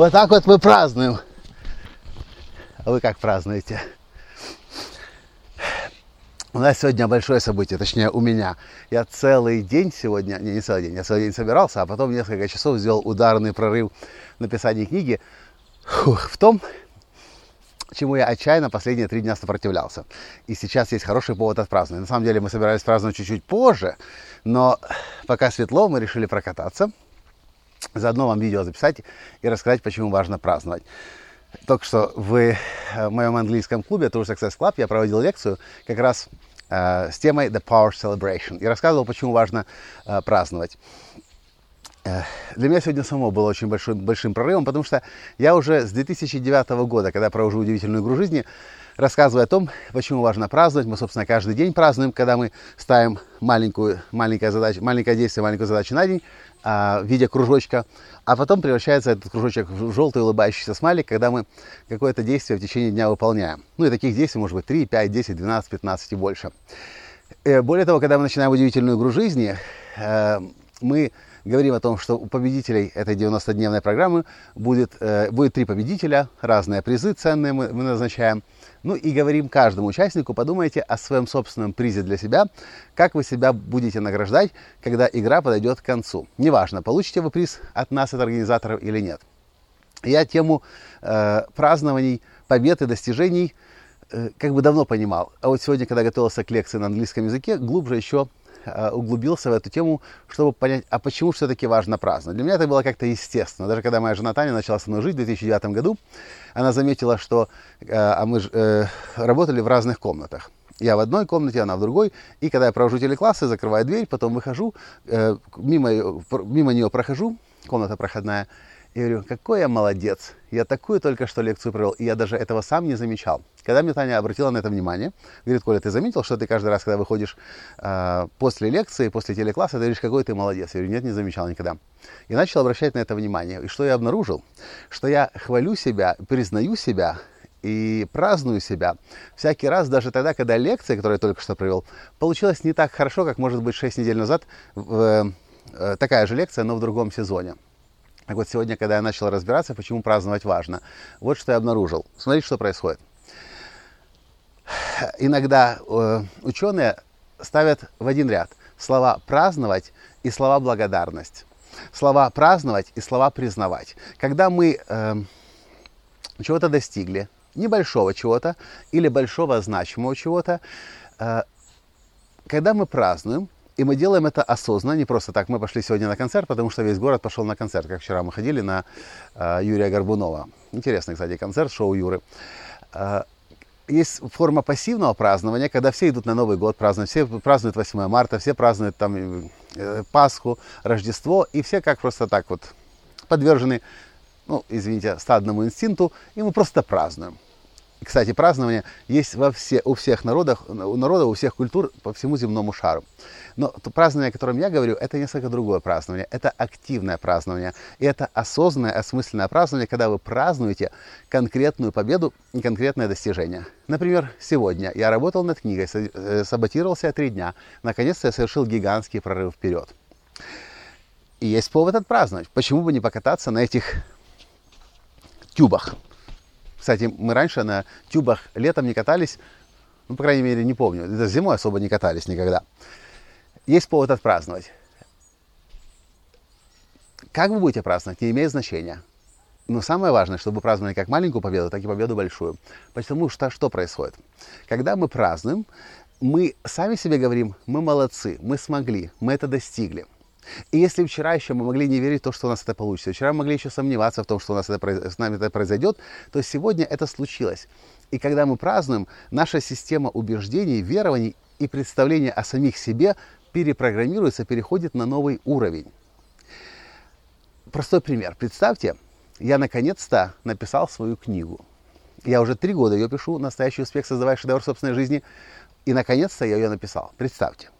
Вот так вот мы празднуем. А вы как празднуете? У нас сегодня большое событие, точнее у меня. Я целый день сегодня, не, не целый день, я целый день собирался, а потом несколько часов сделал ударный прорыв в написании книги Фух, в том, чему я отчаянно последние три дня сопротивлялся. И сейчас есть хороший повод отпраздновать. На самом деле мы собирались праздновать чуть-чуть позже, но пока светло, мы решили прокататься. Заодно вам видео записать и рассказать, почему важно праздновать. Только что в э, моем английском клубе Tour Success Club я проводил лекцию как раз э, с темой The Power Celebration и рассказывал, почему важно э, праздновать. Э, для меня сегодня само было очень большой, большим прорывом, потому что я уже с 2009 года, когда провожу удивительную игру жизни, рассказываю о том, почему важно праздновать. Мы, собственно, каждый день празднуем, когда мы ставим маленькую, маленькое, задачу, маленькое действие, маленькую задачу на день в виде кружочка, а потом превращается этот кружочек в желтый улыбающийся смайлик, когда мы какое-то действие в течение дня выполняем. Ну и таких действий может быть 3, 5, 10, 12, 15 и больше. Э, более того, когда мы начинаем удивительную игру жизни, э, мы говорим о том, что у победителей этой 90-дневной программы будет, э, будет три победителя, разные призы ценные мы, мы назначаем. Ну и говорим каждому участнику, подумайте о своем собственном призе для себя, как вы себя будете награждать, когда игра подойдет к концу. Неважно, получите вы приз от нас, от организаторов или нет. Я тему э, празднований, побед и достижений э, как бы давно понимал. А вот сегодня, когда готовился к лекции на английском языке, глубже еще углубился в эту тему, чтобы понять, а почему все-таки важно праздновать. Для меня это было как-то естественно. Даже когда моя жена Таня начала со мной жить в 2009 году, она заметила, что э, а мы э, работали в разных комнатах. Я в одной комнате, она в другой. И когда я провожу телеклассы, закрываю дверь, потом выхожу, э, мимо, мимо нее прохожу, комната проходная, и говорю, какой я молодец. Я такую только что лекцию провел, и я даже этого сам не замечал. Когда мне Таня обратила на это внимание, говорит, Коля, ты заметил, что ты каждый раз, когда выходишь э, после лекции, после телекласса, ты говоришь, какой ты молодец. Я говорю, нет, не замечал никогда. И начал обращать на это внимание. И что я обнаружил? Что я хвалю себя, признаю себя, и праздную себя. Всякий раз, даже тогда, когда лекция, которую я только что провел, получилась не так хорошо, как, может быть, 6 недель назад, в, э, такая же лекция, но в другом сезоне. Так вот, сегодня, когда я начал разбираться, почему праздновать важно, вот что я обнаружил. Смотрите, что происходит. Иногда э, ученые ставят в один ряд слова праздновать и слова благодарность. Слова праздновать и слова признавать. Когда мы э, чего-то достигли, небольшого чего-то или большого значимого чего-то, э, когда мы празднуем, и мы делаем это осознанно, не просто так. Мы пошли сегодня на концерт, потому что весь город пошел на концерт. Как вчера мы ходили на э, Юрия Горбунова. Интересный, кстати, концерт, шоу Юры. Э, есть форма пассивного празднования, когда все идут на Новый год праздновать, все празднуют 8 марта, все празднуют там э, Пасху, Рождество, и все как просто так вот подвержены, ну, извините, стадному инстинкту, и мы просто празднуем. Кстати, празднование есть во все, у всех народов, у народов, у всех культур по всему земному шару. Но то празднование, о котором я говорю, это несколько другое празднование. Это активное празднование. И это осознанное, осмысленное празднование, когда вы празднуете конкретную победу и конкретное достижение. Например, сегодня я работал над книгой, э, саботировался три дня. Наконец-то я совершил гигантский прорыв вперед. И есть повод отпраздновать. Почему бы не покататься на этих тюбах? Кстати, мы раньше на тюбах летом не катались, ну, по крайней мере, не помню. Это зимой особо не катались никогда. Есть повод отпраздновать. Как вы будете праздновать, не имеет значения. Но самое важное, чтобы праздновали как маленькую победу, так и победу большую. Потому что что происходит? Когда мы празднуем, мы сами себе говорим, мы молодцы, мы смогли, мы это достигли. И если вчера еще мы могли не верить в то, что у нас это получится, вчера мы могли еще сомневаться в том, что у нас это, с нами это произойдет, то сегодня это случилось. И когда мы празднуем, наша система убеждений, верований и представления о самих себе перепрограммируется, переходит на новый уровень. Простой пример. Представьте, я наконец-то написал свою книгу. Я уже три года ее пишу, «Настоящий успех, создавая шедевр собственной жизни». И наконец-то я ее написал. Представьте.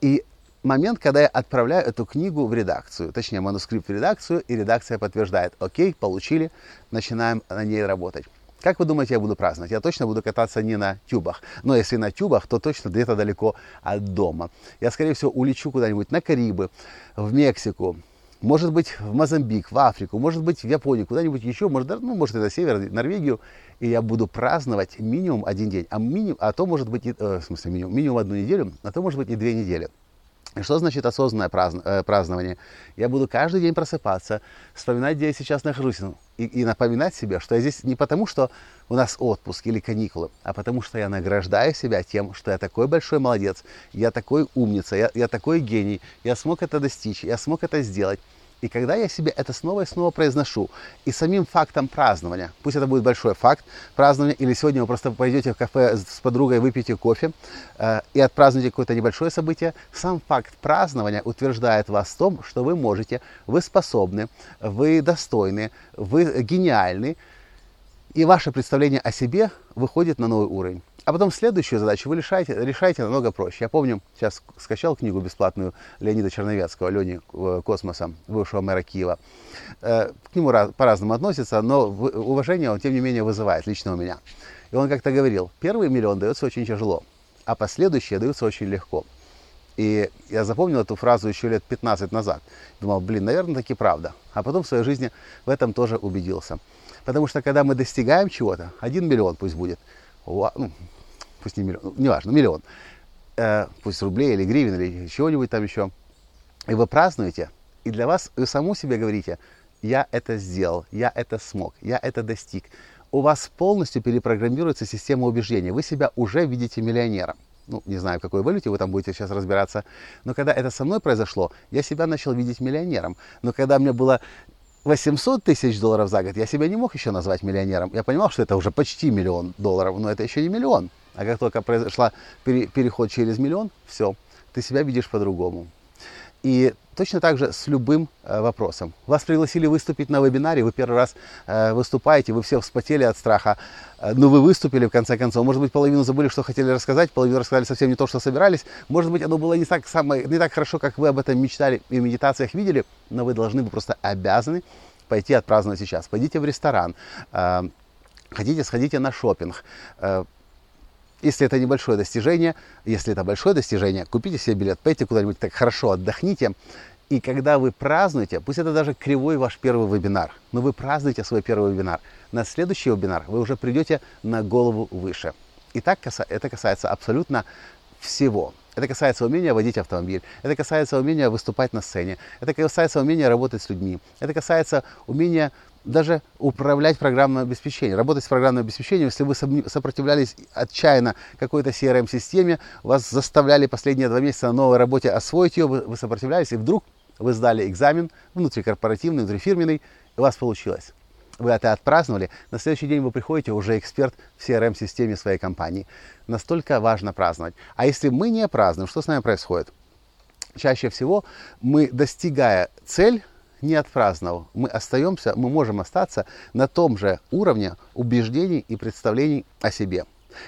И момент, когда я отправляю эту книгу в редакцию, точнее, манускрипт в редакцию, и редакция подтверждает, окей, получили, начинаем на ней работать. Как вы думаете, я буду праздновать? Я точно буду кататься не на тюбах. Но если на тюбах, то точно где-то далеко от дома. Я, скорее всего, улечу куда-нибудь на Карибы, в Мексику, может быть, в Мозамбик, в Африку, может быть, в Японию, куда-нибудь еще, может, ну, может, это север, Норвегию, и я буду праздновать минимум один день, а, минимум, а то может быть, э, в смысле, минимум, минимум одну неделю, а то может быть и две недели. Что значит осознанное э, празднование? Я буду каждый день просыпаться, вспоминать, где я сейчас нахожусь, ну, и, и напоминать себе, что я здесь не потому, что у нас отпуск или каникулы, а потому что я награждаю себя тем, что я такой большой молодец, я такой умница, я, я такой гений, я смог это достичь, я смог это сделать. И когда я себе это снова и снова произношу, и самим фактом празднования, пусть это будет большой факт празднования, или сегодня вы просто пойдете в кафе с подругой, выпьете кофе э, и отпразднуете какое-то небольшое событие, сам факт празднования утверждает вас в том, что вы можете, вы способны, вы достойны, вы гениальны, и ваше представление о себе выходит на новый уровень. А потом следующую задачу вы решаете, решаете намного проще. Я помню, сейчас скачал книгу бесплатную Леонида Черновецкого, Лени э, Космоса, бывшего мэра Киева. Э, к нему по-разному относится, но уважение он, тем не менее, вызывает лично у меня. И он как-то говорил, первый миллион дается очень тяжело, а последующие даются очень легко. И я запомнил эту фразу еще лет 15 назад. Думал, блин, наверное, таки правда. А потом в своей жизни в этом тоже убедился. Потому что когда мы достигаем чего-то, один миллион пусть будет, ну, пусть не миллион, ну, неважно, миллион, э, пусть рублей или гривен или чего-нибудь там еще, и вы празднуете, и для вас вы саму себе говорите, я это сделал, я это смог, я это достиг. У вас полностью перепрограммируется система убеждений. Вы себя уже видите миллионером. Ну, не знаю, в какой валюте вы там будете сейчас разбираться. Но когда это со мной произошло, я себя начал видеть миллионером. Но когда мне было 800 тысяч долларов за год, я себя не мог еще назвать миллионером. Я понимал, что это уже почти миллион долларов, но это еще не миллион. А как только произошла переход через миллион, все, ты себя видишь по-другому. И точно так же с любым э, вопросом. Вас пригласили выступить на вебинаре, вы первый раз э, выступаете, вы все вспотели от страха, э, но вы выступили в конце концов. Может быть, половину забыли, что хотели рассказать, половину рассказали совсем не то, что собирались. Может быть, оно было не так, самое, не так хорошо, как вы об этом мечтали и в медитациях видели, но вы должны, вы просто обязаны пойти отпраздновать сейчас. Пойдите в ресторан, э, хотите, сходите на шопинг. Если это небольшое достижение, если это большое достижение, купите себе билет, пойте куда-нибудь так хорошо отдохните. И когда вы празднуете, пусть это даже кривой ваш первый вебинар, но вы празднуете свой первый вебинар, на следующий вебинар вы уже придете на голову выше. И так это касается абсолютно всего. Это касается умения водить автомобиль, это касается умения выступать на сцене, это касается умения работать с людьми, это касается умения даже управлять программным обеспечением, работать с программным обеспечением, если вы сопротивлялись отчаянно какой-то CRM-системе, вас заставляли последние два месяца на новой работе освоить ее, вы, сопротивлялись, и вдруг вы сдали экзамен внутрикорпоративный, внутрифирменный, и у вас получилось. Вы это отпраздновали, на следующий день вы приходите уже эксперт в CRM-системе своей компании. Настолько важно праздновать. А если мы не празднуем, что с нами происходит? Чаще всего мы, достигая цель, не отпраздновал. Мы остаемся, мы можем остаться на том же уровне убеждений и представлений о себе.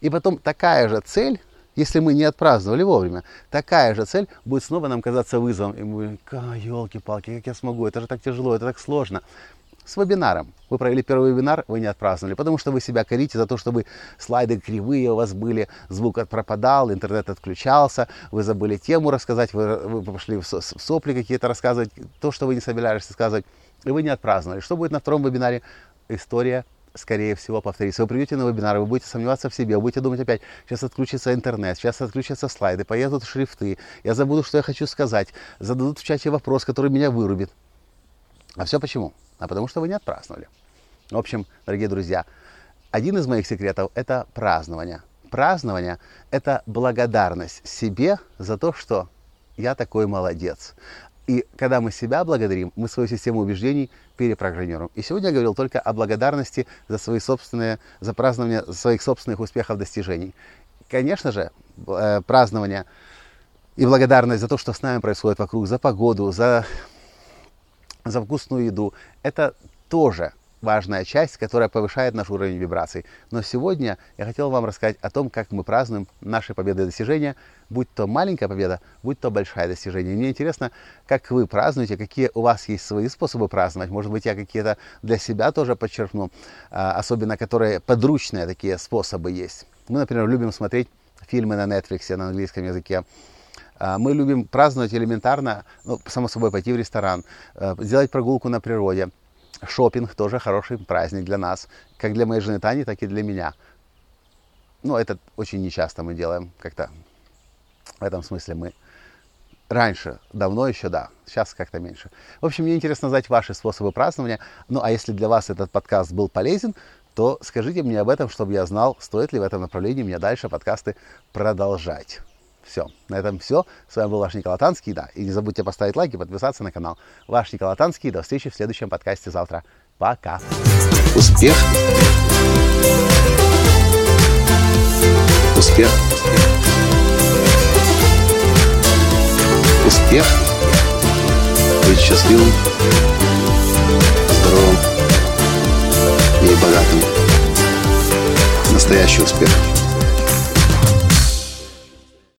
И потом такая же цель, если мы не отпраздновали вовремя, такая же цель будет снова нам казаться вызовом. И мы, елки-палки, как я смогу, это же так тяжело, это так сложно с вебинаром. Вы провели первый вебинар, вы не отпраздновали, потому что вы себя корите за то, что вы слайды кривые у вас были, звук пропадал, интернет отключался, вы забыли тему рассказать, вы, вы пошли в сопли какие-то рассказывать, то, что вы не собирались рассказывать, и вы не отпраздновали. Что будет на втором вебинаре? История скорее всего, повторится. Вы придете на вебинар, вы будете сомневаться в себе, вы будете думать опять, сейчас отключится интернет, сейчас отключатся слайды, поедут шрифты, я забуду, что я хочу сказать, зададут в чате вопрос, который меня вырубит. А все почему? А потому что вы не отпраздновали. В общем, дорогие друзья, один из моих секретов – это празднование. Празднование – это благодарность себе за то, что я такой молодец. И когда мы себя благодарим, мы свою систему убеждений перепрограммируем. И сегодня я говорил только о благодарности за свои собственные, за празднование своих собственных успехов, достижений. Конечно же, э, празднование и благодарность за то, что с нами происходит вокруг, за погоду, за за вкусную еду. Это тоже важная часть, которая повышает наш уровень вибраций. Но сегодня я хотел вам рассказать о том, как мы празднуем наши победы и достижения, будь то маленькая победа, будь то большая достижение. мне интересно, как вы празднуете, какие у вас есть свои способы праздновать. Может быть, я какие-то для себя тоже подчеркну, а, особенно которые подручные такие способы есть. Мы, например, любим смотреть фильмы на Netflix на английском языке. А, мы любим праздновать элементарно, ну, само собой, пойти в ресторан, э, сделать прогулку на природе, шопинг тоже хороший праздник для нас, как для моей жены Тани, так и для меня. Ну, это очень нечасто мы делаем как-то. В этом смысле мы раньше, давно еще, да, сейчас как-то меньше. В общем, мне интересно знать ваши способы празднования. Ну, а если для вас этот подкаст был полезен, то скажите мне об этом, чтобы я знал, стоит ли в этом направлении мне дальше подкасты продолжать. Все, на этом все. С вами был ваш Николай Танский, да. И не забудьте поставить лайк и подписаться на канал. Ваш Николай Танский. До встречи в следующем подкасте завтра. Пока. Успех. Успех. Успех. Быть счастливым, здоровым и богатым. Настоящий успех.